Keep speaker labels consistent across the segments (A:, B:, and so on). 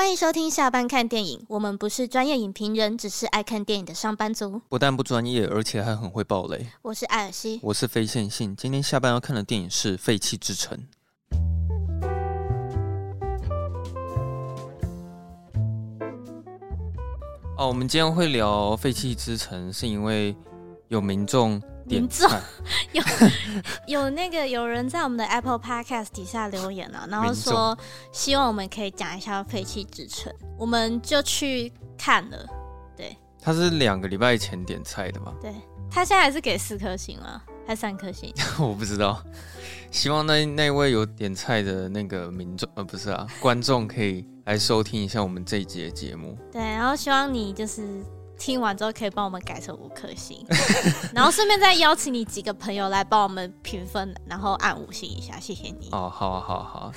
A: 欢迎收听下班看电影。我们不是专业影评人，只是爱看电影的上班族。
B: 不但不专业，而且还很会爆雷。
A: 我是艾尔西，
B: 我是非线性。今天下班要看的电影是《废弃之城》。哦，我们今天会聊《废弃之城》，是因为有民众。民众
A: 有有那个有人在我们的 Apple Podcast 底下留言了，然后说希望我们可以讲一下《废弃之城》，我们就去看了。对，
B: 他是两个礼拜前点菜的吗？
A: 对，他现在还是给四颗星吗？还是三颗星？
B: 我不知道。希望那那位有点菜的那个民众呃，不是啊，观众可以来收听一下我们这一集的节目。
A: 对，然后希望你就是。听完之后可以帮我们改成五颗星，然后顺便再邀请你几个朋友来帮我们评分，然后按五星一下，谢谢你。
B: 哦，好啊，好啊，好啊。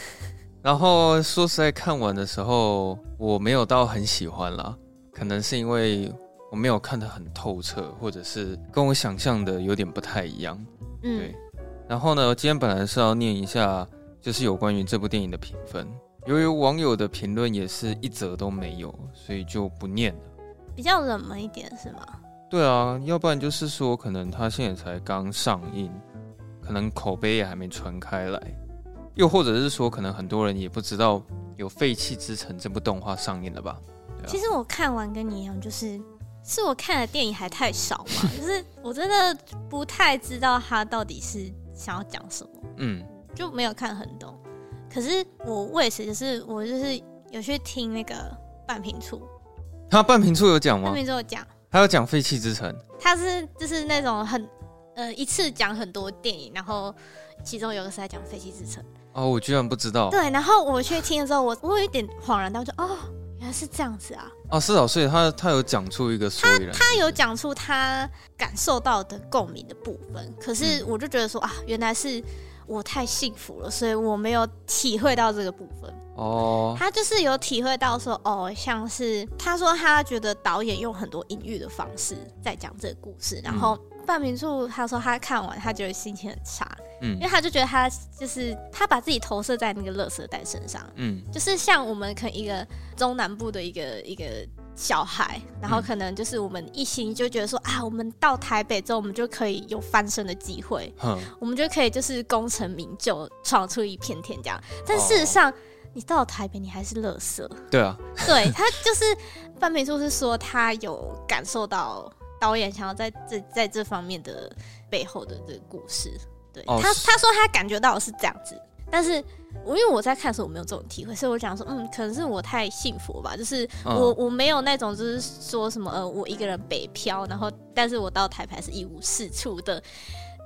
B: 然后说实在，看完的时候我没有到很喜欢啦，可能是因为我没有看得很透彻，或者是跟我想象的有点不太一样。嗯，对。然后呢，今天本来是要念一下，就是有关于这部电影的评分，由于网友的评论也是一则都没有，所以就不念了。
A: 比较冷门一点是吗？
B: 对啊，要不然就是说，可能它现在才刚上映，可能口碑也还没传开来，又或者是说，可能很多人也不知道有《废弃之城》这部动画上映了吧？
A: 啊、其实我看完跟你一样，就是是我看的电影还太少嘛，就是我真的不太知道他到底是想要讲什么，嗯，就没有看很懂。可是我为此就是我就是有去听那个半瓶醋。
B: 他半瓶醋有讲吗？
A: 半瓶醋有讲，
B: 他有讲《废弃之城》。
A: 他是就是那种很呃一次讲很多电影，然后其中有个是在讲《废弃之城》。
B: 哦，我居然不知道。
A: 对，然后我去听的时候，我我有一点恍然大悟，哦，原来是这样子啊。
B: 哦，是哦，所以他他有讲出一个所以然，
A: 他他有讲出他感受到的共鸣的部分，可是我就觉得说、嗯、啊，原来是。我太幸福了，所以我没有体会到这个部分。哦，oh. 他就是有体会到说，哦，像是他说他觉得导演用很多隐喻的方式在讲这个故事，然后半瓶醋他说他看完他觉得心情很差，嗯，因为他就觉得他就是他把自己投射在那个乐色袋身上，嗯，就是像我们可能一个中南部的一个一个。小孩，然后可能就是我们一心就觉得说、嗯、啊，我们到台北之后，我们就可以有翻身的机会，嗯、我们就可以就是功成名就，闯出一片天这样。但事实上，哦、你到了台北，你还是乐色。
B: 对啊，
A: 对他就是半瓶醋是说他有感受到导演想要在这在这方面的背后的这个故事。对、哦、他他说他感觉到的是这样子。但是我因为我在看的时候我没有这种体会，所以我讲说，嗯，可能是我太幸福吧，就是我、嗯、我没有那种就是说什么呃，我一个人北漂，然后但是我到台北是一无是处的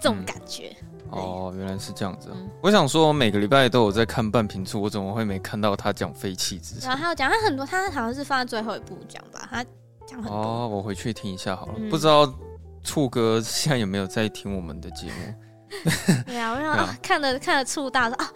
A: 这种感觉。
B: 嗯、哦，原来是这样子。嗯、我想说，我每个礼拜都有在看半瓶醋，我怎么会没看到他讲废弃之城？
A: 然后他有讲，他很多，他好像是放在最后一步讲吧，他讲很多。
B: 哦，我回去听一下好了。嗯、不知道醋哥现在有没有在听我们的节目？
A: 对啊，我想、啊、看了看了醋大说啊，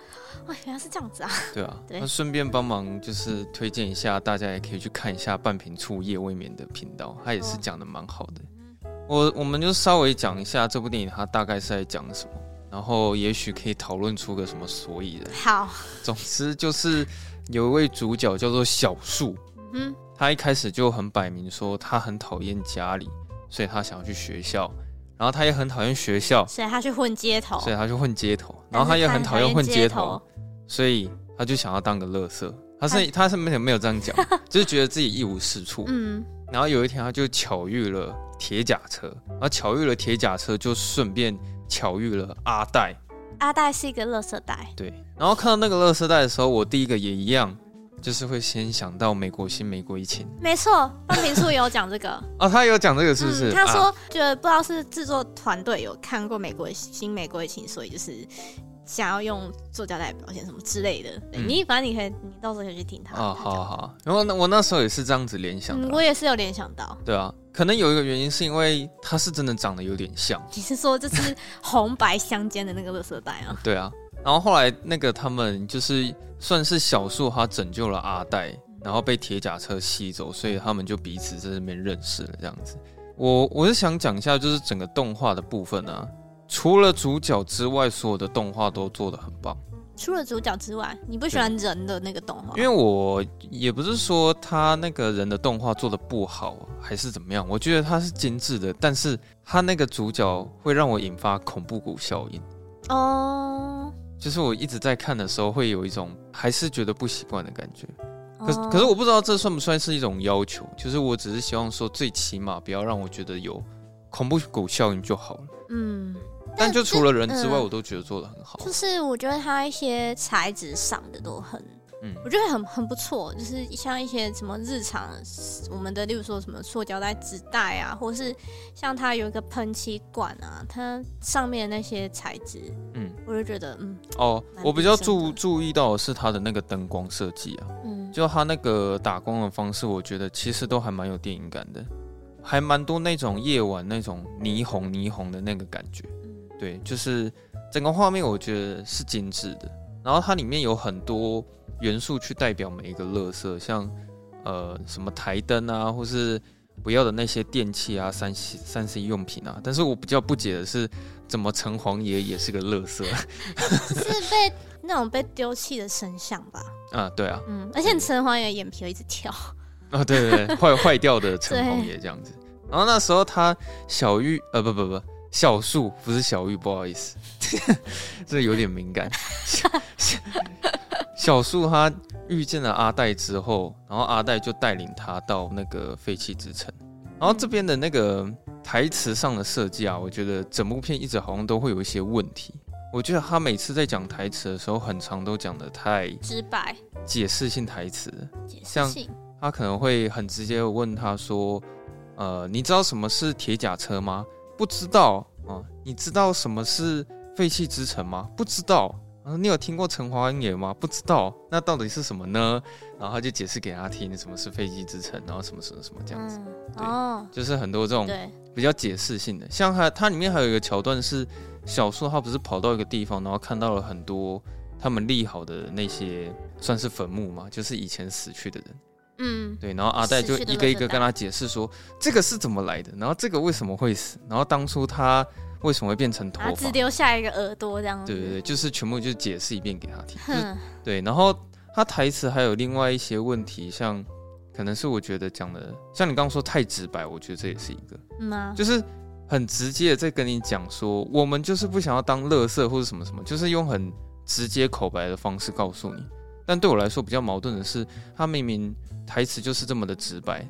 A: 哇，原来是这样子啊！
B: 对啊，对那顺便帮忙就是推荐一下，大家也可以去看一下半瓶醋夜未眠的频道，他也是讲的蛮好的。哦、我我们就稍微讲一下这部电影，它大概是在讲什么，然后也许可以讨论出个什么所以然。
A: 好，
B: 总之就是有一位主角叫做小树，嗯，他一开始就很摆明说他很讨厌家里，所以他想要去学校。然后他也很讨厌学校，
A: 所以他去混街头。
B: 所以他去混街头。然后他也很讨厌混街头，所以他就想要当个乐色。他是他是没有没有这样讲，就是觉得自己一无是处。嗯。然后有一天他就巧遇了铁甲车，然后巧遇了铁甲车，就顺便巧遇了阿戴。
A: 阿戴是一个乐色袋。
B: 对。然后看到那个乐色袋的时候，我第一个也一样。就是会先想到美国新美国疫情，
A: 没错，方平树也有讲这个
B: 哦，他有讲这个是不是？
A: 嗯、他说觉得不知道是制作团队有看过美国新美国疫情，所以就是想要用塑胶袋表现什么之类的。嗯、你反正你可以，你到时候可以去听他。
B: 哦，好好好，然后那我那时候也是这样子联想的、
A: 嗯，我也是有联想到。
B: 对啊，可能有一个原因是因为他是真的长得有点像。
A: 你是说这是红白相间的那个垃圾袋啊？
B: 对啊。然后后来那个他们就是算是小树，他拯救了阿黛，然后被铁甲车吸走，所以他们就彼此在这边认识了这样子。我我是想讲一下，就是整个动画的部分啊，除了主角之外，所有的动画都做得很棒。
A: 除了主角之外，你不喜欢人的那个动画？
B: 因为我也不是说他那个人的动画做的不好，还是怎么样，我觉得他是精致的，但是他那个主角会让我引发恐怖谷效应。哦，就是我一直在看的时候，会有一种还是觉得不习惯的感觉。可是可是我不知道这算不算是一种要求，就是我只是希望说，最起码不要让我觉得有恐怖谷效应就好了。嗯。但就除了人之外，我都觉得做的很好。
A: 就是我觉得它一些材质上的都很，嗯，我觉得很很不错。就是像一些什么日常我们的，例如说什么塑胶袋、纸袋啊，或是像它有一个喷漆罐啊，它上面的那些材质，嗯，我就觉得，嗯，
B: 哦，我比较注注意到的是它的那个灯光设计啊，嗯，就它那个打光的方式，我觉得其实都还蛮有电影感的，还蛮多那种夜晚那种霓虹霓虹的那个感觉。对，就是整个画面，我觉得是精致的。然后它里面有很多元素去代表每一个乐色，像呃什么台灯啊，或是不要的那些电器啊、三 C 三 C 用品啊。但是我比较不解的是，怎么城隍爷也是个乐色？
A: 是被那种被丢弃的神像吧？
B: 啊，对啊，
A: 嗯，而且城隍爷眼皮一直跳。
B: 啊，对对对，坏坏掉的城隍爷这样子。然后那时候他小玉，呃，不不不。小树不是小玉，不好意思，这有点敏感。小树他遇见了阿黛之后，然后阿黛就带领他到那个废弃之城。然后这边的那个台词上的设计啊，我觉得整部片一直好像都会有一些问题。我觉得他每次在讲台词的时候，很长都讲得太
A: 直白，
B: 解释性台词。像他可能会很直接问他说：“呃，你知道什么是铁甲车吗？”不知道啊？你知道什么是废弃之城吗？不知道啊？你有听过城隍爷吗？不知道，那到底是什么呢？然后他就解释给他听什么是飞机之城，然后什么什么什么这样子。嗯、对哦，就是很多这种比较解释性的，像他它里面还有一个桥段是小树他不是跑到一个地方，然后看到了很多他们立好的那些算是坟墓嘛，就是以前死去的人。嗯，对，然后阿黛就一个一个跟他解释说，这个是怎么来的，然后这个为什么会死，然后当初他为什么会变成头发，
A: 只留下一个耳朵这样子。
B: 对对对，就是全部就解释一遍给他听。哼对，然后他台词还有另外一些问题，像可能是我觉得讲的，像你刚刚说太直白，我觉得这也是一个，嗯啊，就是很直接的在跟你讲说，我们就是不想要当垃圾或者什么什么，就是用很直接口白的方式告诉你。但对我来说比较矛盾的是，他明明台词就是这么的直白，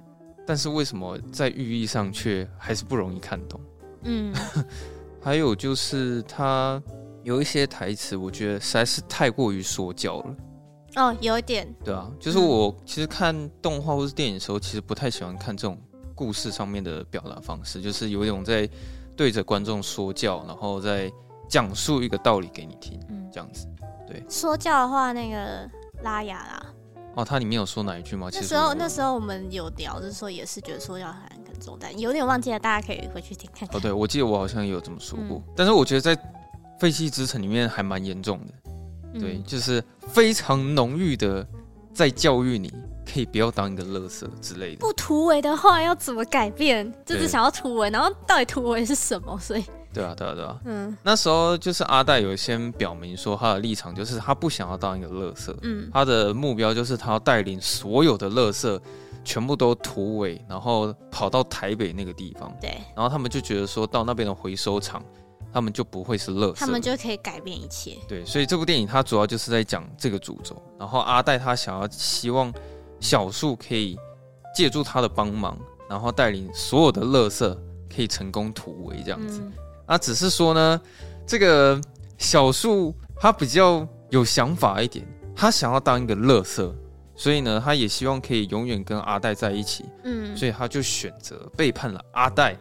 B: 但是为什么在寓意上却还是不容易看懂？嗯，还有就是他有一些台词，我觉得实在是太过于说教了。
A: 哦，有一点。
B: 对啊，就是我其实看动画或是电影的时候，其实不太喜欢看这种故事上面的表达方式，就是有一种在对着观众说教，然后再讲述一个道理给你听，嗯，这样子。对，
A: 说教的话，那个。拉雅啦，
B: 哦，他里面有说哪一句吗？
A: 那时候那时候我们有聊，就是说也是觉得说要很有点忘记了，大家可以回去听看看。
B: 哦，对，我记得我好像也有这么说过，嗯、但是我觉得在废弃之城里面还蛮严重的，嗯、对，就是非常浓郁的在教育你，可以不要当一个乐色之类的。
A: 不突围的话要怎么改变？就是想要突围，然后到底突围是什么？所以。
B: 对啊，对啊，对啊。嗯，那时候就是阿戴有先表明说他的立场，就是他不想要当一个乐色。嗯，他的目标就是他要带领所有的垃圾全部都突围，然后跑到台北那个地方。对，然后他们就觉得说到那边的回收厂，他们就不会是垃圾，
A: 他们就可以改变一切。
B: 对，所以这部电影它主要就是在讲这个主轴。然后阿黛他想要希望小树可以借助他的帮忙，然后带领所有的垃圾可以成功突围这样子。嗯他只是说呢，这个小树他比较有想法一点，他想要当一个垃圾，所以呢，他也希望可以永远跟阿黛在一起。嗯，所以他就选择背叛了阿黛。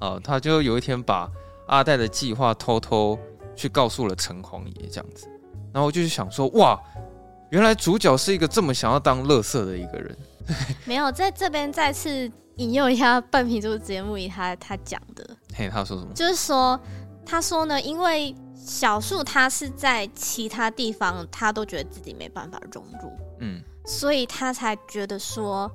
B: 啊，他就有一天把阿黛的计划偷偷去告诉了城隍爷，这样子。然后我就想说，哇，原来主角是一个这么想要当乐色的一个人。
A: 没有在这边再次。引用一下半瓶醋节目里他他讲的，
B: 嘿，他说什么？
A: 就是说，他说呢，因为小树他是在其他地方，他都觉得自己没办法融入，嗯，所以他才觉得说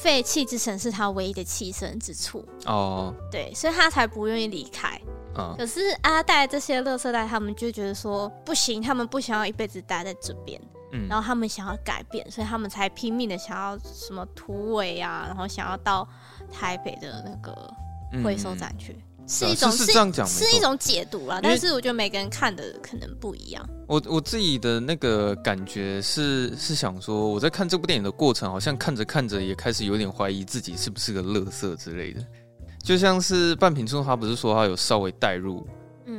A: 废弃之城是他唯一的栖身之处。哦，对，所以他才不愿意离开。嗯，可是阿黛这些乐色袋，他们就觉得说不行，他们不想要一辈子待在这边。嗯，然后他们想要改变，所以他们才拼命的想要什么突围啊，然后想要到台北的那个回收站去，嗯、是一种是，是这样讲，是一种解读啦。但是我觉得每个人看的可能不一样。
B: 我我自己的那个感觉是是想说，我在看这部电影的过程，好像看着看着也开始有点怀疑自己是不是个乐色之类的。就像是半瓶醋，他不是说他有稍微带入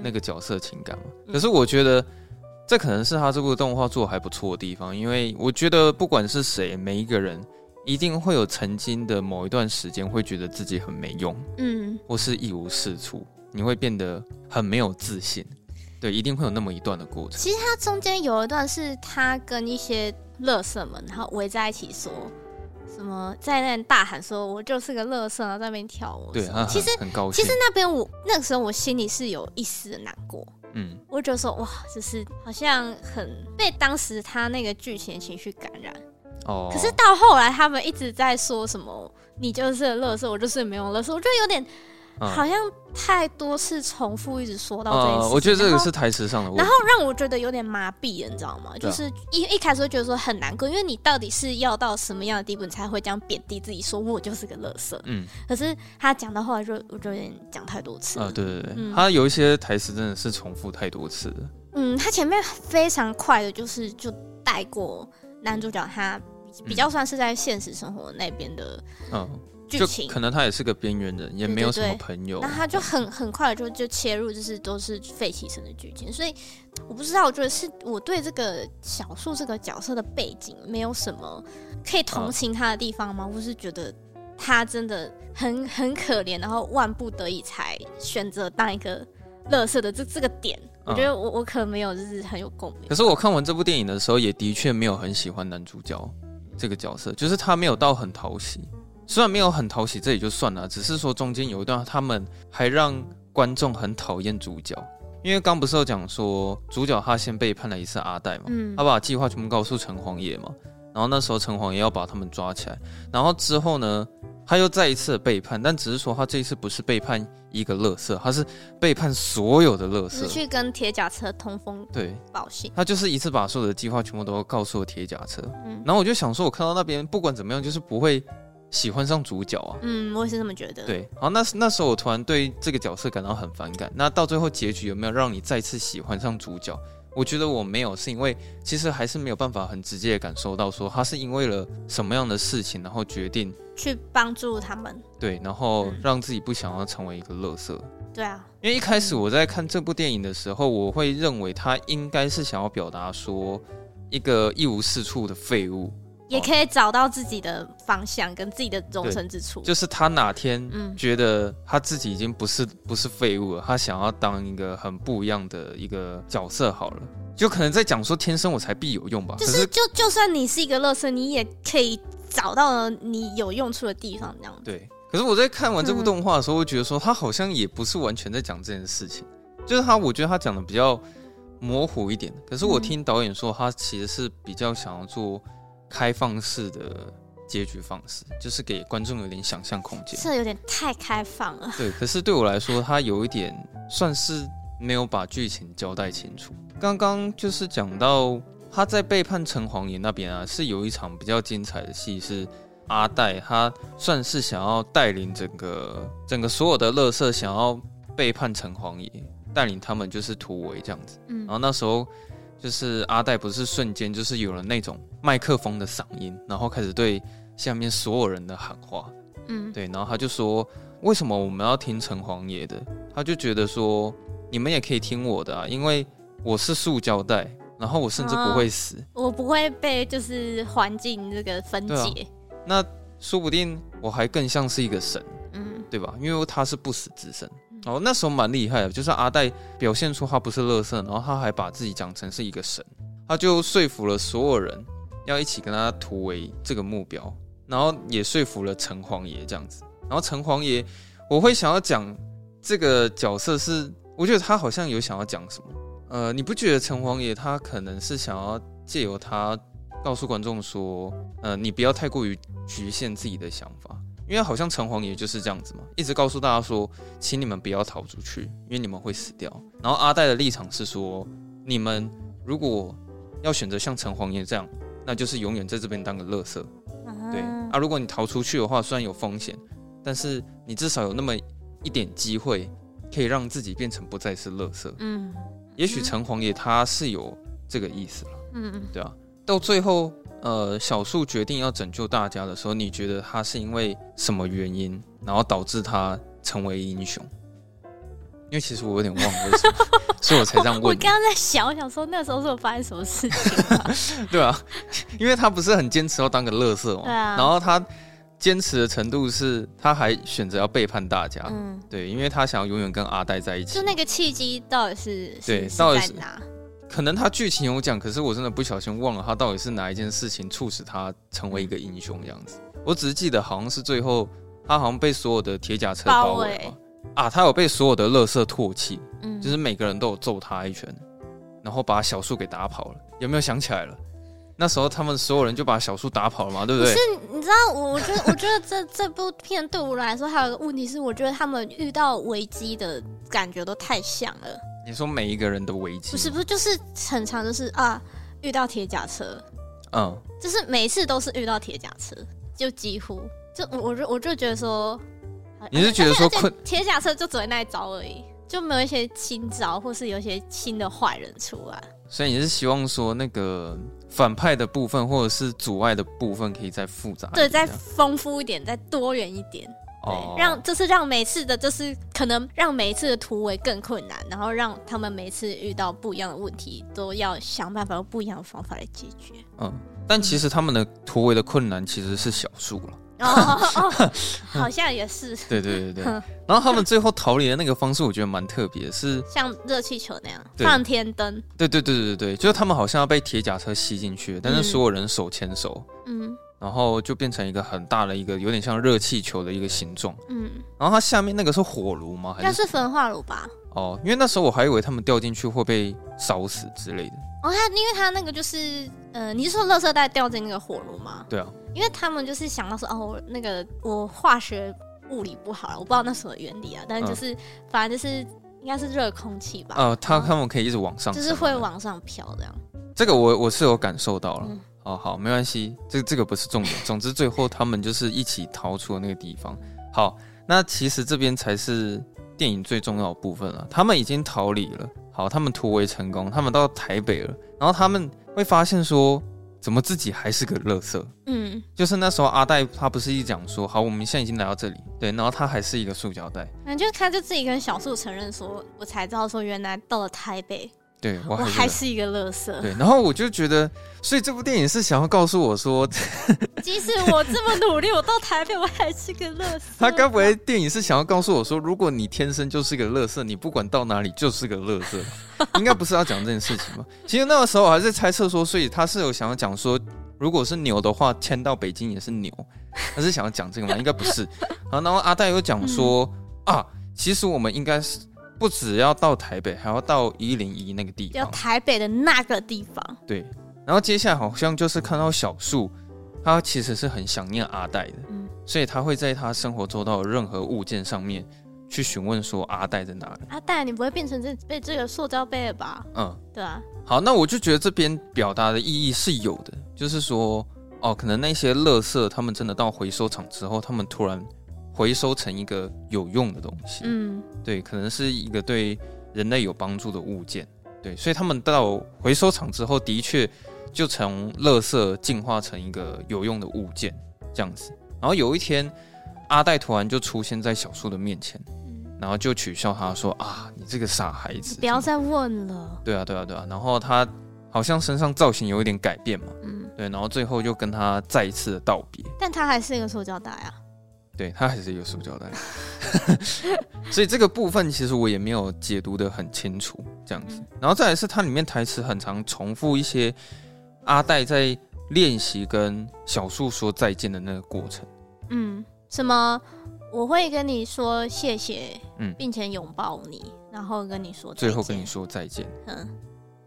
B: 那个角色情感吗？嗯、可是我觉得。这可能是他这部动画做的还不错的地方，因为我觉得不管是谁，每一个人一定会有曾经的某一段时间会觉得自己很没用，嗯，或是一无是处，你会变得很没有自信，对，一定会有那么一段的过程。
A: 其实他中间有一段是他跟一些乐色们，然后围在一起说什么，在那大喊说“我就是个乐色”，然后在那边跳舞。
B: 对，他其实很高兴。
A: 其实那边我那个时候我心里是有一丝的难过。嗯，我就觉得说哇，就是好像很被当时他那个剧情情绪感染。哦，可是到后来他们一直在说什么“你就是乐色，我就是没有乐色”，我觉得有点。好像太多次重复，一直说到这一次，
B: 呃。我觉得这个是台词上的问题，
A: 然后让我觉得有点麻痹了，你知道吗？就是一一开始会觉得说很难过，因为你到底是要到什么样的地步，你才会这样贬低自己，说我就是个垃圾。嗯。可是他讲到后来就，我就有点讲太多次。啊、呃，对对对，嗯、他有一些台词真的是重复太多次了。嗯，他前面非常快的，就是就带过男主角，他比较算是在现实生活那边的。嗯。剧情
B: 可能他也是个边缘人，也没有什么朋友。
A: 那他就很很快就就切入，就是都是废弃生的剧情。所以我不知道，我觉得是我对这个小树这个角色的背景没有什么可以同情他的地方吗？我、啊、是觉得他真的很很可怜，然后万不得已才选择当一个乐色的这这个点，我觉得我我可能没有就是很有共鸣。
B: 可是我看完这部电影的时候，也的确没有很喜欢男主角这个角色，就是他没有到很讨喜。虽然没有很讨喜，这也就算了，只是说中间有一段，他们还让观众很讨厌主角，因为刚不是有讲说主角他先背叛了一次阿黛嘛，嗯，他把计划全部告诉城隍爷嘛，然后那时候城隍爷要把他们抓起来，然后之后呢，他又再一次的背叛，但只是说他这一次不是背叛一个乐色，他是背叛所有的乐色，
A: 去跟铁甲车通风对报信，
B: 他就是一次把所有的计划全部都告诉了铁甲车，嗯，然后我就想说，我看到那边不管怎么样，就是不会。喜欢上主角啊？
A: 嗯，我也是这么觉得。
B: 对，好，那那时候我突然对这个角色感到很反感。那到最后结局有没有让你再次喜欢上主角？我觉得我没有，是因为其实还是没有办法很直接的感受到说他是因为了什么样的事情，然后决定
A: 去帮助他们。
B: 对，然后让自己不想要成为一个垃圾。
A: 对啊，
B: 因为一开始我在看这部电影的时候，我会认为他应该是想要表达说一个一无是处的废物。
A: 也可以找到自己的方向跟自己的容身之处。
B: 就是他哪天觉得他自己已经不是不是废物了，他想要当一个很不一样的一个角色好了，就可能在讲说天生我才必有用吧。
A: 就是就就算你是一个乐色，你也可以找到你有用处的地方，这样子。
B: 对。可是我在看完这部动画的时候，我觉得说他好像也不是完全在讲这件事情，就是他我觉得他讲的比较模糊一点。可是我听导演说，他其实是比较想要做。开放式的结局方式，就是给观众有点想象空间。
A: 这有点太开放了。
B: 对，可是对我来说，它有一点算是没有把剧情交代清楚。刚刚就是讲到他在背叛城隍爷那边啊，是有一场比较精彩的戏，是阿黛他算是想要带领整个整个所有的乐色，想要背叛城隍爷，带领他们就是突围这样子。嗯，然后那时候。就是阿戴不是瞬间就是有了那种麦克风的嗓音，然后开始对下面所有人的喊话，嗯，对，然后他就说，为什么我们要听城隍爷的？他就觉得说你们也可以听我的啊，因为我是塑胶袋，然后我甚至不会死，
A: 我不会被就是环境这个分解，
B: 啊，那说不定我还更像是一个神，嗯，对吧？因为他是不死之身。哦，那时候蛮厉害的，就是阿呆表现出他不是乐色，然后他还把自己讲成是一个神，他就说服了所有人要一起跟他突围这个目标，然后也说服了城隍爷这样子。然后城隍爷，我会想要讲这个角色是，我觉得他好像有想要讲什么。呃，你不觉得城隍爷他可能是想要借由他告诉观众说，呃，你不要太过于局限自己的想法。因为好像城隍爷就是这样子嘛，一直告诉大家说，请你们不要逃出去，因为你们会死掉。然后阿戴的立场是说，你们如果要选择像城隍爷这样，那就是永远在这边当个乐色。对啊，如果你逃出去的话，虽然有风险，但是你至少有那么一点机会，可以让自己变成不再是乐色。嗯，也许城隍爷他是有这个意思了。嗯嗯，对啊。到最后，呃，小树决定要拯救大家的时候，你觉得他是因为什么原因，然后导致他成为英雄？因为其实我有点忘了为什么，所以我才这样问。
A: 我刚刚在想，我想说那时候是我发生什么事情啊？
B: 对啊，因为他不是很坚持要当个乐色嘛。对啊。然后他坚持的程度是，他还选择要背叛大家。嗯。对，因为他想要永远跟阿呆在一起。
A: 就那个契机到底是？
B: 对，到底是哪？可能他剧情有讲，可是我真的不小心忘了他到底是哪一件事情促使他成为一个英雄这样子。我只是记得好像是最后他好像被所有的铁甲车包围了。啊，他有被所有的垃圾唾弃，嗯，就是每个人都有揍他一拳，然后把小树给打跑了。有没有想起来了？那时候他们所有人就把小树打跑了嘛，对不对？
A: 不是，你知道，我我觉得，我觉得这这部片对我来说还有个问题是，我觉得他们遇到危机的感觉都太像了。
B: 你说每一个人的危机？
A: 不是，不是，就是很长就是啊，遇到铁甲车，嗯，就是每次都是遇到铁甲车，就几乎就我我就我就觉得说。
B: 你是觉得说困
A: 铁甲车就只会那一招而已，就没有一些新招，或是有一些新的坏人出来。
B: 所以你是希望说那个反派的部分，或者是阻碍的部分，可以再复杂，
A: 对，再丰富一点，再多元一点，哦，让就是让每次的，就是可能让每一次的突围更困难，然后让他们每次遇到不一样的问题，都要想办法用不一样的方法来解决。
B: 嗯，但其实他们的突围的困难其实是小数了。
A: 哦哦，好像也是。
B: 对对对对。然后他们最后逃离的那个方式，我觉得蛮特别，是
A: 像热气球那样放天灯。
B: 对对对对对对，就是他们好像要被铁甲车吸进去，但是所有人手牵手，嗯，然后就变成一个很大的一个有点像热气球的一个形状，嗯。然后它下面那个是火炉吗？
A: 应该是焚化炉吧？
B: 哦，因为那时候我还以为他们掉进去会被烧死之类的。
A: 哦，他因为他那个就是，呃，你是说垃圾袋掉进那个火炉吗？
B: 对啊。
A: 因为他们就是想到说，哦，那个我化学物理不好了，我不知道那什么原理啊，但是就是、嗯、反正就是应该是热空气吧。
B: 呃，他他们可以一直往上，
A: 就是会往上飘这样。
B: 这个我我是有感受到了。嗯、好好，没关系，这这个不是重点。总之最后他们就是一起逃出了那个地方。好，那其实这边才是电影最重要的部分了。他们已经逃离了，好，他们突围成功，他们到台北了，然后他们会发现说。怎么自己还是个垃圾？嗯，就是那时候阿黛他不是一讲说好，我们现在已经来到这里，对，然后他还是一个塑胶袋，
A: 那就是他就自己跟小树承认说，我才知道说原来到了台北。
B: 对我
A: 还，是一个乐色。
B: 对，然后我就觉得，所以这部电影是想要告诉我说，
A: 即使我这么努力，我到台北我还是个乐色。
B: 他该不会电影是想要告诉我说，如果你天生就是个乐色，你不管到哪里就是个乐色，应该不是要讲这件事情吧？其实那个时候我还在猜测说，所以他是有想要讲说，如果是牛的话，迁到北京也是牛，他是想要讲这个吗？应该不是。然后阿黛又讲说、嗯、啊，其实我们应该是。不只要到台北，还要到一零一那个地方，
A: 要台北的那个地方。
B: 对，然后接下来好像就是看到小树，他其实是很想念阿黛的，嗯，所以他会在他生活周到的任何物件上面去询问说阿黛在哪里。
A: 阿黛，你不会变成这被这个塑胶杯了吧？嗯，对啊。
B: 好，那我就觉得这边表达的意义是有的，就是说，哦，可能那些垃圾，他们真的到回收厂之后，他们突然。回收成一个有用的东西，嗯，对，可能是一个对人类有帮助的物件，对，所以他们到回收厂之后，的确就从垃圾进化成一个有用的物件，这样子。然后有一天，阿黛突然就出现在小树的面前，然后就取笑他说：“啊，你这个傻孩子，
A: 不要再问了。”
B: 对啊，对啊，对啊。然后他好像身上造型有一点改变嘛，嗯，对。然后最后就跟他再一次的道别，
A: 但他还是一个塑胶袋啊。
B: 对，它还是一个塑胶袋，所以这个部分其实我也没有解读的很清楚，这样子。然后再来是它里面台词很常重复一些阿黛在练习跟小树说再见的那个过程。
A: 嗯，什么？我会跟你说谢谢，嗯，并且拥抱你，然后跟你说
B: 最后跟你说再见。嗯，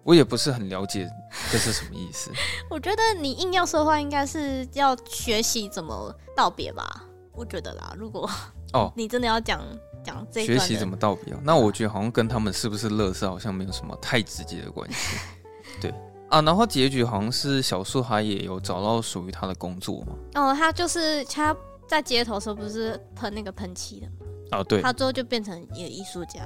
B: 我也不是很了解这是什么意思。
A: 我觉得你硬要说的话，应该是要学习怎么道别吧。我觉得啦，如果哦，你真的要讲讲这
B: 学习怎么道别，那我觉得好像跟他们是不是乐色好像没有什么太直接的关系。对啊，然后结局好像是小树他也有找到属于他的工作嘛。
A: 哦，他就是他在街头的时候不是喷那个喷漆的吗？
B: 哦，对，
A: 他最后就变成一个艺术家。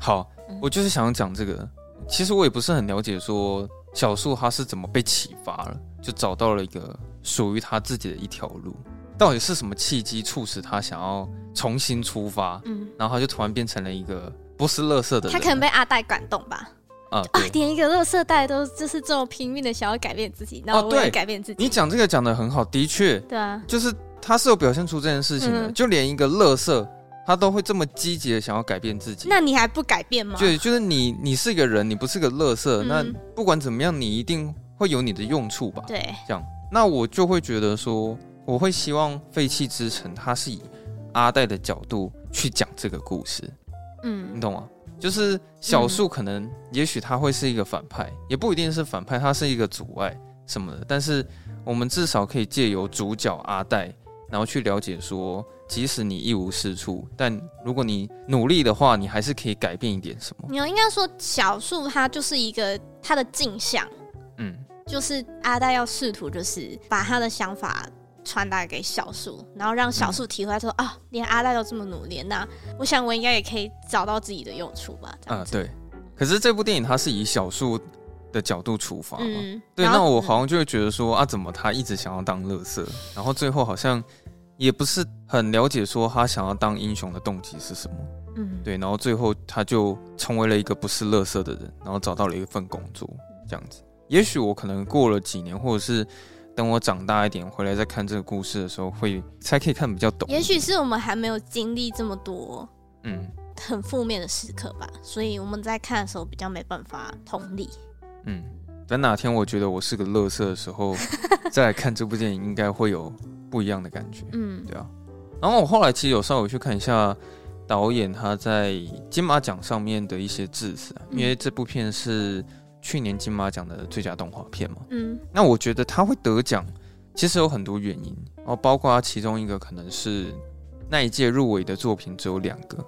B: 好，我就是想讲这个。其实我也不是很了解，说小树他是怎么被启发了，就找到了一个属于他自己的一条路。到底是什么契机促使他想要重新出发？嗯，然后他就突然变成了一个不是乐色的人。
A: 他可能被阿呆感动吧？啊，啊，连一个乐色袋都就是这么拼命的想要改变自己，然后我也改变自己。
B: 你讲这个讲的很好，的确，
A: 对啊，
B: 就是他是有表现出这件事情的，就连一个乐色。他都会这么积极的想要改变自己，
A: 那你还不改变吗？
B: 对，就是你，你是一个人，你不是个乐色。嗯、那不管怎么样，你一定会有你的用处吧？
A: 对，
B: 这样，那我就会觉得说，我会希望废弃之城，它是以阿呆的角度去讲这个故事。嗯，你懂吗？就是小树可能，也许他会是一个反派，嗯、也不一定是反派，他是一个阻碍什么的。但是我们至少可以借由主角阿呆，然后去了解说。即使你一无是处，但如果你努力的话，你还是可以改变一点什么。
A: 你应该说，小树他就是一个他的镜像，嗯，就是阿呆要试图就是把他的想法传达给小树，然后让小树体会说、嗯、啊，连阿赖都这么努力，那我想我应该也可以找到自己的用处吧。
B: 啊，对。可是这部电影它是以小树的角度出发嘛？嗯，对。那我好像就会觉得说啊，怎么他一直想要当乐色，然后最后好像。也不是很了解，说他想要当英雄的动机是什么。嗯，对，然后最后他就成为了一个不是乐色的人，然后找到了一份工作，这样子。也许我可能过了几年，或者是等我长大一点回来再看这个故事的时候，会才可以看比较懂。
A: 也许是我们还没有经历这么多，嗯，很负面的时刻吧，所以我们在看的时候比较没办法同理。
B: 嗯，等哪天我觉得我是个乐色的时候，再来看这部电影，应该会有。不一样的感觉，嗯，对啊。然后我后来其实有稍微去看一下导演他在金马奖上面的一些致辞，嗯，因为这部片是去年金马奖的最佳动画片嘛，嗯。那我觉得他会得奖，其实有很多原因，然后包括其中一个可能是那一届入围的作品只有两个。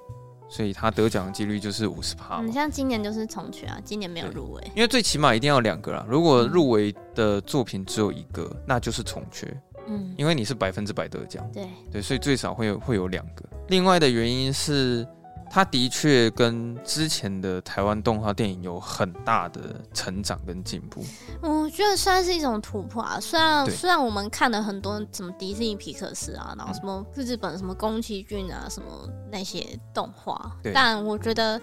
B: 所以他得奖的几率就是五十趴。
A: 你像今年就是重缺啊，今年没有入围。
B: 因为最起码一定要两个啦，如果入围的作品只有一个，嗯、那就是重缺。嗯，因为你是百分之百得奖。
A: 对
B: 对，所以最少会有会有两个。另外的原因是。他的确跟之前的台湾动画电影有很大的成长跟进步，
A: 我觉得算是一种突破啊。虽然虽然我们看了很多什么迪士尼皮克斯啊，然后什么日本什么宫崎骏啊，什么那些动画，但我觉得《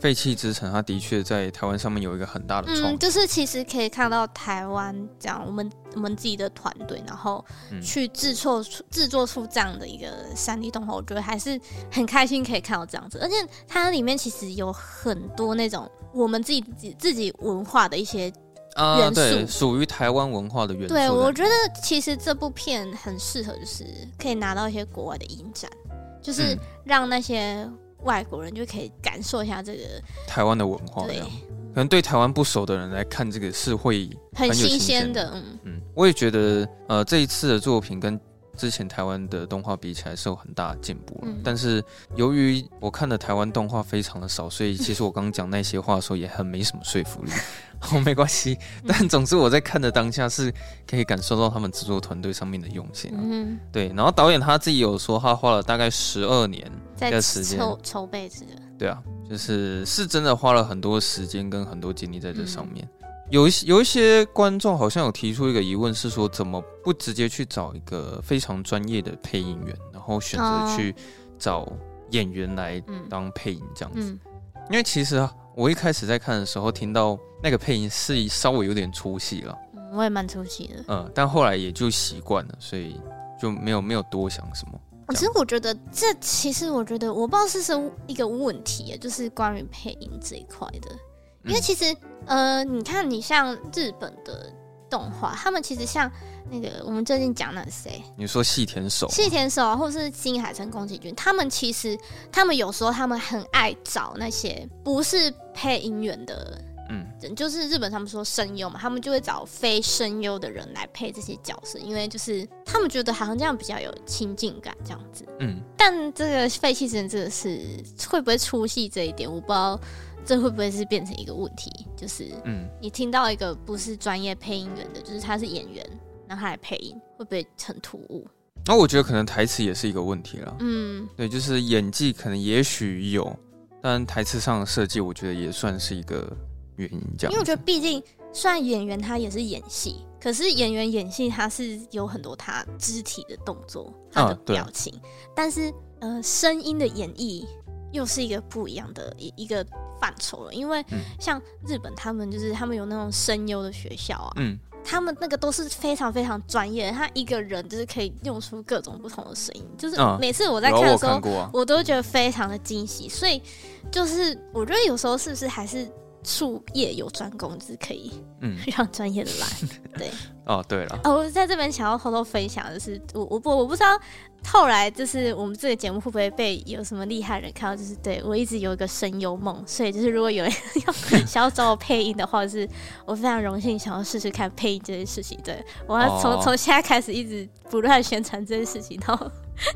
B: 废弃之城》它的确在台湾上面有一个很大的创，
A: 嗯，就是其实可以看到台湾这样我们我们自己的团队，然后去制作出制作出这样的一个三 D 动画，我觉得还是很开心可以看到这样子。而且它里面其实有很多那种我们自己自己自己文化的一些元素，
B: 属于台湾文化的元素。
A: 对，我觉得其实这部片很适合，就是可以拿到一些国外的影展，就是让那些外国人就可以感受一下这个
B: 台湾的文化。对，可能对台湾不熟的人来看这个是会
A: 很新鲜的。嗯
B: 嗯，我也觉得，呃，这一次的作品跟。之前台湾的动画比起来是有很大的进步了，嗯、但是由于我看的台湾动画非常的少，所以其实我刚刚讲那些话的时候也很没什么说服力。哦，没关系，但总之我在看的当下是可以感受到他们制作团队上面的用心。嗯，对。然后导演他自己有说，他花了大概十二年的时间
A: 筹筹备这个。
B: 对啊，就是是真的花了很多时间跟很多精力在这上面。嗯有一些有一些观众好像有提出一个疑问，是说怎么不直接去找一个非常专业的配音员，然后选择去找演员来当配音这样子？嗯嗯、因为其实啊，我一开始在看的时候，听到那个配音是稍微有点出戏了。
A: 嗯，我也蛮出戏的。
B: 嗯，但后来也就习惯了，所以就没有没有多想什么。
A: 其实我觉得这其实我觉得我不知道是是一个问题，就是关于配音这一块的。因为其实，呃，你看，你像日本的动画，他们其实像那个我们最近讲的谁？
B: 你说细田守？
A: 细田守啊，或者是新海诚宫崎骏，他们其实他们有时候他们很爱找那些不是配音员的嗯，就是日本他们说声优嘛，他们就会找非声优的人来配这些角色，因为就是他们觉得好像这样比较有亲近感这样子。嗯，但这个废弃之人真的是会不会出戏这一点，我不知道这会不会是变成一个问题，就是嗯，你听到一个不是专业配音员的，就是他是演员，让他来配音，会不会很突兀？
B: 那我觉得可能台词也是一个问题了。嗯，对，就是演技可能也许有，但台词上的设计，我觉得也算是一个原因。这样，因
A: 为我觉得毕竟虽然演员他也是演戏，可是演员演戏他是有很多他肢体的动作、他的表情，啊、但是呃，声音的演绎又是一个不一样的一一个范畴了。因为像日本，他们就是他们有那种声优的学校啊。嗯。他们那个都是非常非常专业的，他一个人就是可以用出各种不同的声音，就是每次我在看的时候，我都觉得非常的惊喜。所以就是我觉得有时候是不是还是术业有专攻，就是可以嗯 让专业的来。嗯、对
B: 哦，对了
A: 哦，我在这边想要偷偷分享的是，我我不我不知道。后来就是我们这个节目会不会被有什么厉害人看到？就是对我一直有一个声优梦，所以就是如果有人 要想要找我配音的话，就是我非常荣幸想要试试看配音这件事情。对，我要从从、oh. 现在开始一直不断宣传这件事情，然后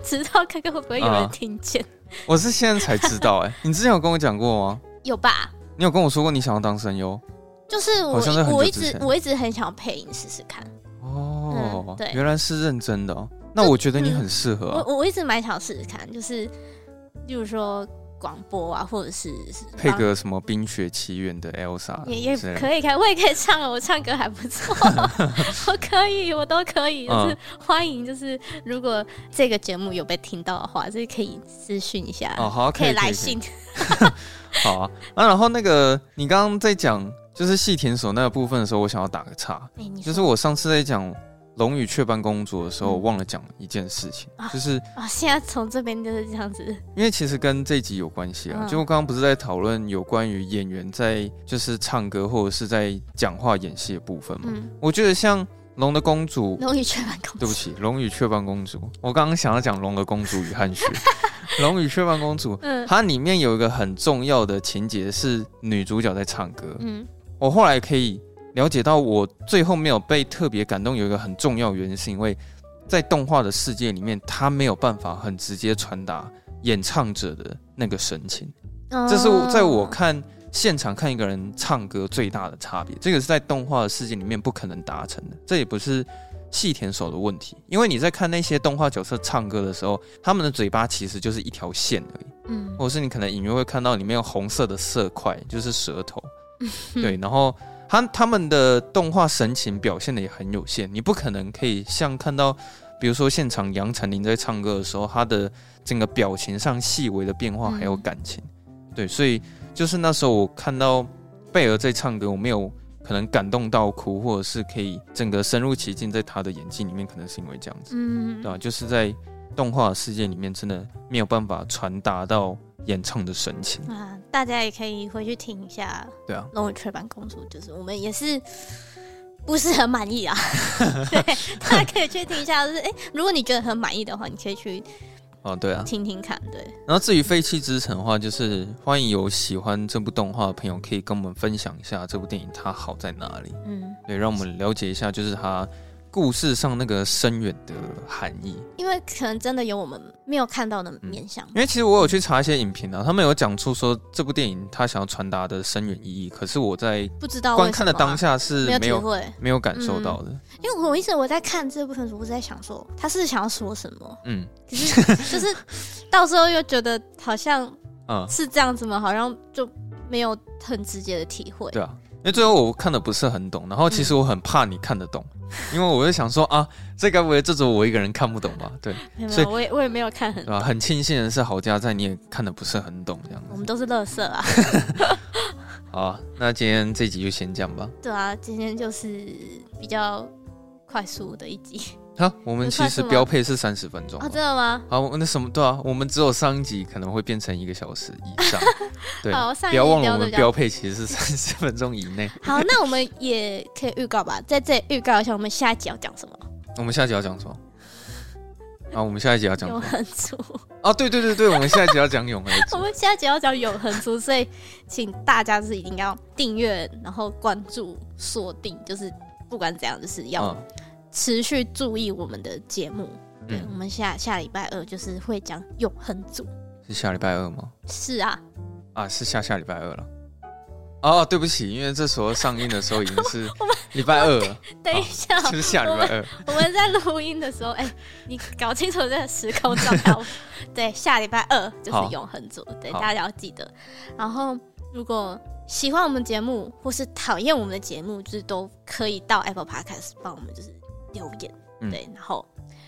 A: 直到看看会不会有人听见。Uh,
B: 我是现在才知道哎、欸，你之前有跟我讲过吗？
A: 有吧？
B: 你有跟我说过你想要当声优？
A: 就是我我一直我一直很想要配音试试看。
B: 哦、oh, 嗯，对，原来是认真的哦。那我觉得你很适合。
A: 我我一直蛮想试试看，就是，例如说广播啊，或者是
B: 配个什么《冰雪奇缘》的 Elsa，
A: 也也可以看，我也可以唱，我唱歌还不错，我可以，我都可以，就是欢迎，就是如果这个节目有被听到的话，就是可以私讯一下，
B: 哦好，可以
A: 来信。
B: 好啊，啊，然后那个你刚刚在讲就是细田所那个部分的时候，我想要打个岔，欸、就是我上次在讲。龙与雀斑公主的时候，我忘了讲一件事情，嗯、就是
A: 啊，现在从这边就是这样子。
B: 因为其实跟这一集有关系啊，嗯、就我刚刚不是在讨论有关于演员在就是唱歌或者是在讲话演戏的部分嘛。嗯、我觉得像龙的公主，
A: 龙与雀斑公主，
B: 对不起，龙与雀斑公主，我刚刚想要讲龙的公主与汉雪，龙与雀斑公主，嗯，它里面有一个很重要的情节是女主角在唱歌，嗯，我后来可以。了解到我最后没有被特别感动，有一个很重要原因，是因为在动画的世界里面，他没有办法很直接传达演唱者的那个神情。这是在我看现场看一个人唱歌最大的差别。这个是在动画的世界里面不可能达成的。这也不是细田守的问题，因为你在看那些动画角色唱歌的时候，他们的嘴巴其实就是一条线而已。嗯，或者是你可能隐约会看到里面有红色的色块，就是舌头。对，然后。他他们的动画神情表现的也很有限，你不可能可以像看到，比如说现场杨丞琳在唱歌的时候，他的整个表情上细微的变化还有感情，嗯、对，所以就是那时候我看到贝儿在唱歌，我没有可能感动到哭，或者是可以整个深入其境在他的演技里面，可能是因为这样子，嗯，对吧？就是在动画世界里面，真的没有办法传达到。演唱的神情
A: 啊，大家也可以回去听一下。对啊，《龙与雀斑公主》就是我们也是不是很满意啊。对，大家可以去听一下。就是哎、欸，如果你觉得很满意的话，你可以去哦，对啊，听听看。对。
B: 然后至于《废弃之城》的话，就是欢迎有喜欢这部动画的朋友可以跟我们分享一下这部电影它好在哪里。嗯，对，让我们了解一下，就是它。故事上那个深远的含义，
A: 因为可能真的有我们没有看到的面向。
B: 嗯、因为其实我有去查一些影评啊，他们有讲出说这部电影他想要传达的深远意义，可是我在不知道观看的当下是没有没有，没有感受到的。嗯、
A: 因为我一直我在看这部分时，我在想说他是想要说什么，嗯，可是就是到时候又觉得好像嗯是这样子吗？好像就没有很直接的体会。
B: 对啊，因为最后我看的不是很懂，然后其实我很怕你看得懂。嗯因为我就想说啊，这该不会这种我一个人看不懂吧？
A: 对，所以我也我也没有看很懂。
B: 很庆幸的是，好家在你也看的不是很懂这样子。
A: 我们都是乐色啊。
B: 好啊，那今天这集就先这样吧。
A: 对啊，今天就是比较快速的一集。
B: 好，我们其实标配是三十分钟
A: 啊，真的吗？
B: 好，那什么对啊，我们只有上一集可能会变成一个小时以上，对，
A: 好，
B: 不要忘了我们标配其实是三十分钟以内。
A: 好，那我们也可以预告吧，在这里预告一下我们下一集要讲什么。
B: 我们下一集要讲什么？啊，我们下一集要讲？
A: 永恒族。
B: 哦，对对对对，我们下一集要讲永恒族。
A: 我们下一集要讲永恒族，所以请大家是一定要订阅，然后关注、锁定，就是不管怎样，就是要持续注意我们的节目。嗯、对，我们下下礼拜二就是会讲永恒族。
B: 是下礼拜二吗？
A: 是啊。
B: 啊，是下下礼拜二了。哦，对不起，因为这时候上映的时候已经是 礼拜二了。
A: 等一下，
B: 就是下礼拜二。
A: 我们在录音的时候，哎、欸，你搞清楚这个时空状态。对，下礼拜二就是永恒族，对，大家要记得。然后，如果喜欢我们节目，或是讨厌我们的节目，就是都可以到 Apple Podcast 帮我们就是留言。嗯、对，然后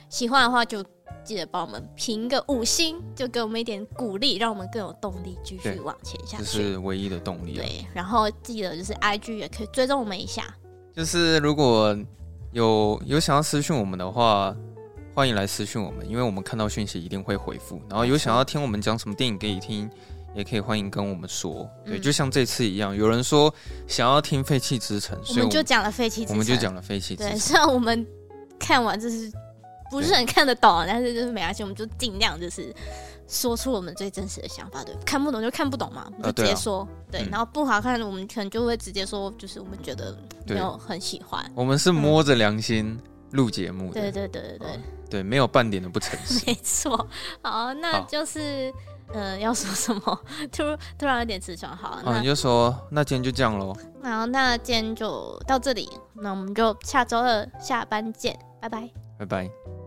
A: 喜欢的话就。记得帮我们评个五星，就给我们一点鼓励，让我们更有动力继续往前下去。
B: 这是唯一的动力啊。
A: 对，然后记得就是 IG 也可以追踪我们一下。
B: 就是如果有有想要私讯我们的话，欢迎来私讯我们，因为我们看到讯息一定会回复。然后有想要听我们讲什么电影可以听，也可以欢迎跟我们说。对，就像这次一样，有人说想要听《废弃之城》，所以我们
A: 就讲了《废弃之城》，
B: 我们就讲了《废弃之城》。
A: 对，虽然我们看完就是。不是很看得懂，但是就是没关系，我们就尽量就是说出我们最真实的想法。对，看不懂就看不懂嘛，我们就直接说。对，对，然后不好看，我们可能就会直接说，就是我们觉得没有很喜欢。
B: 我们是摸着良心录节目的。
A: 对对对对对，
B: 对，没有半点的不诚实。
A: 没错。好，那就是呃，要说什么？突突然有点词穷。好，那
B: 你就说，那今天就这样喽。
A: 好，那今天就到这里，那我们就下周二下班见，拜拜。
B: 拜拜。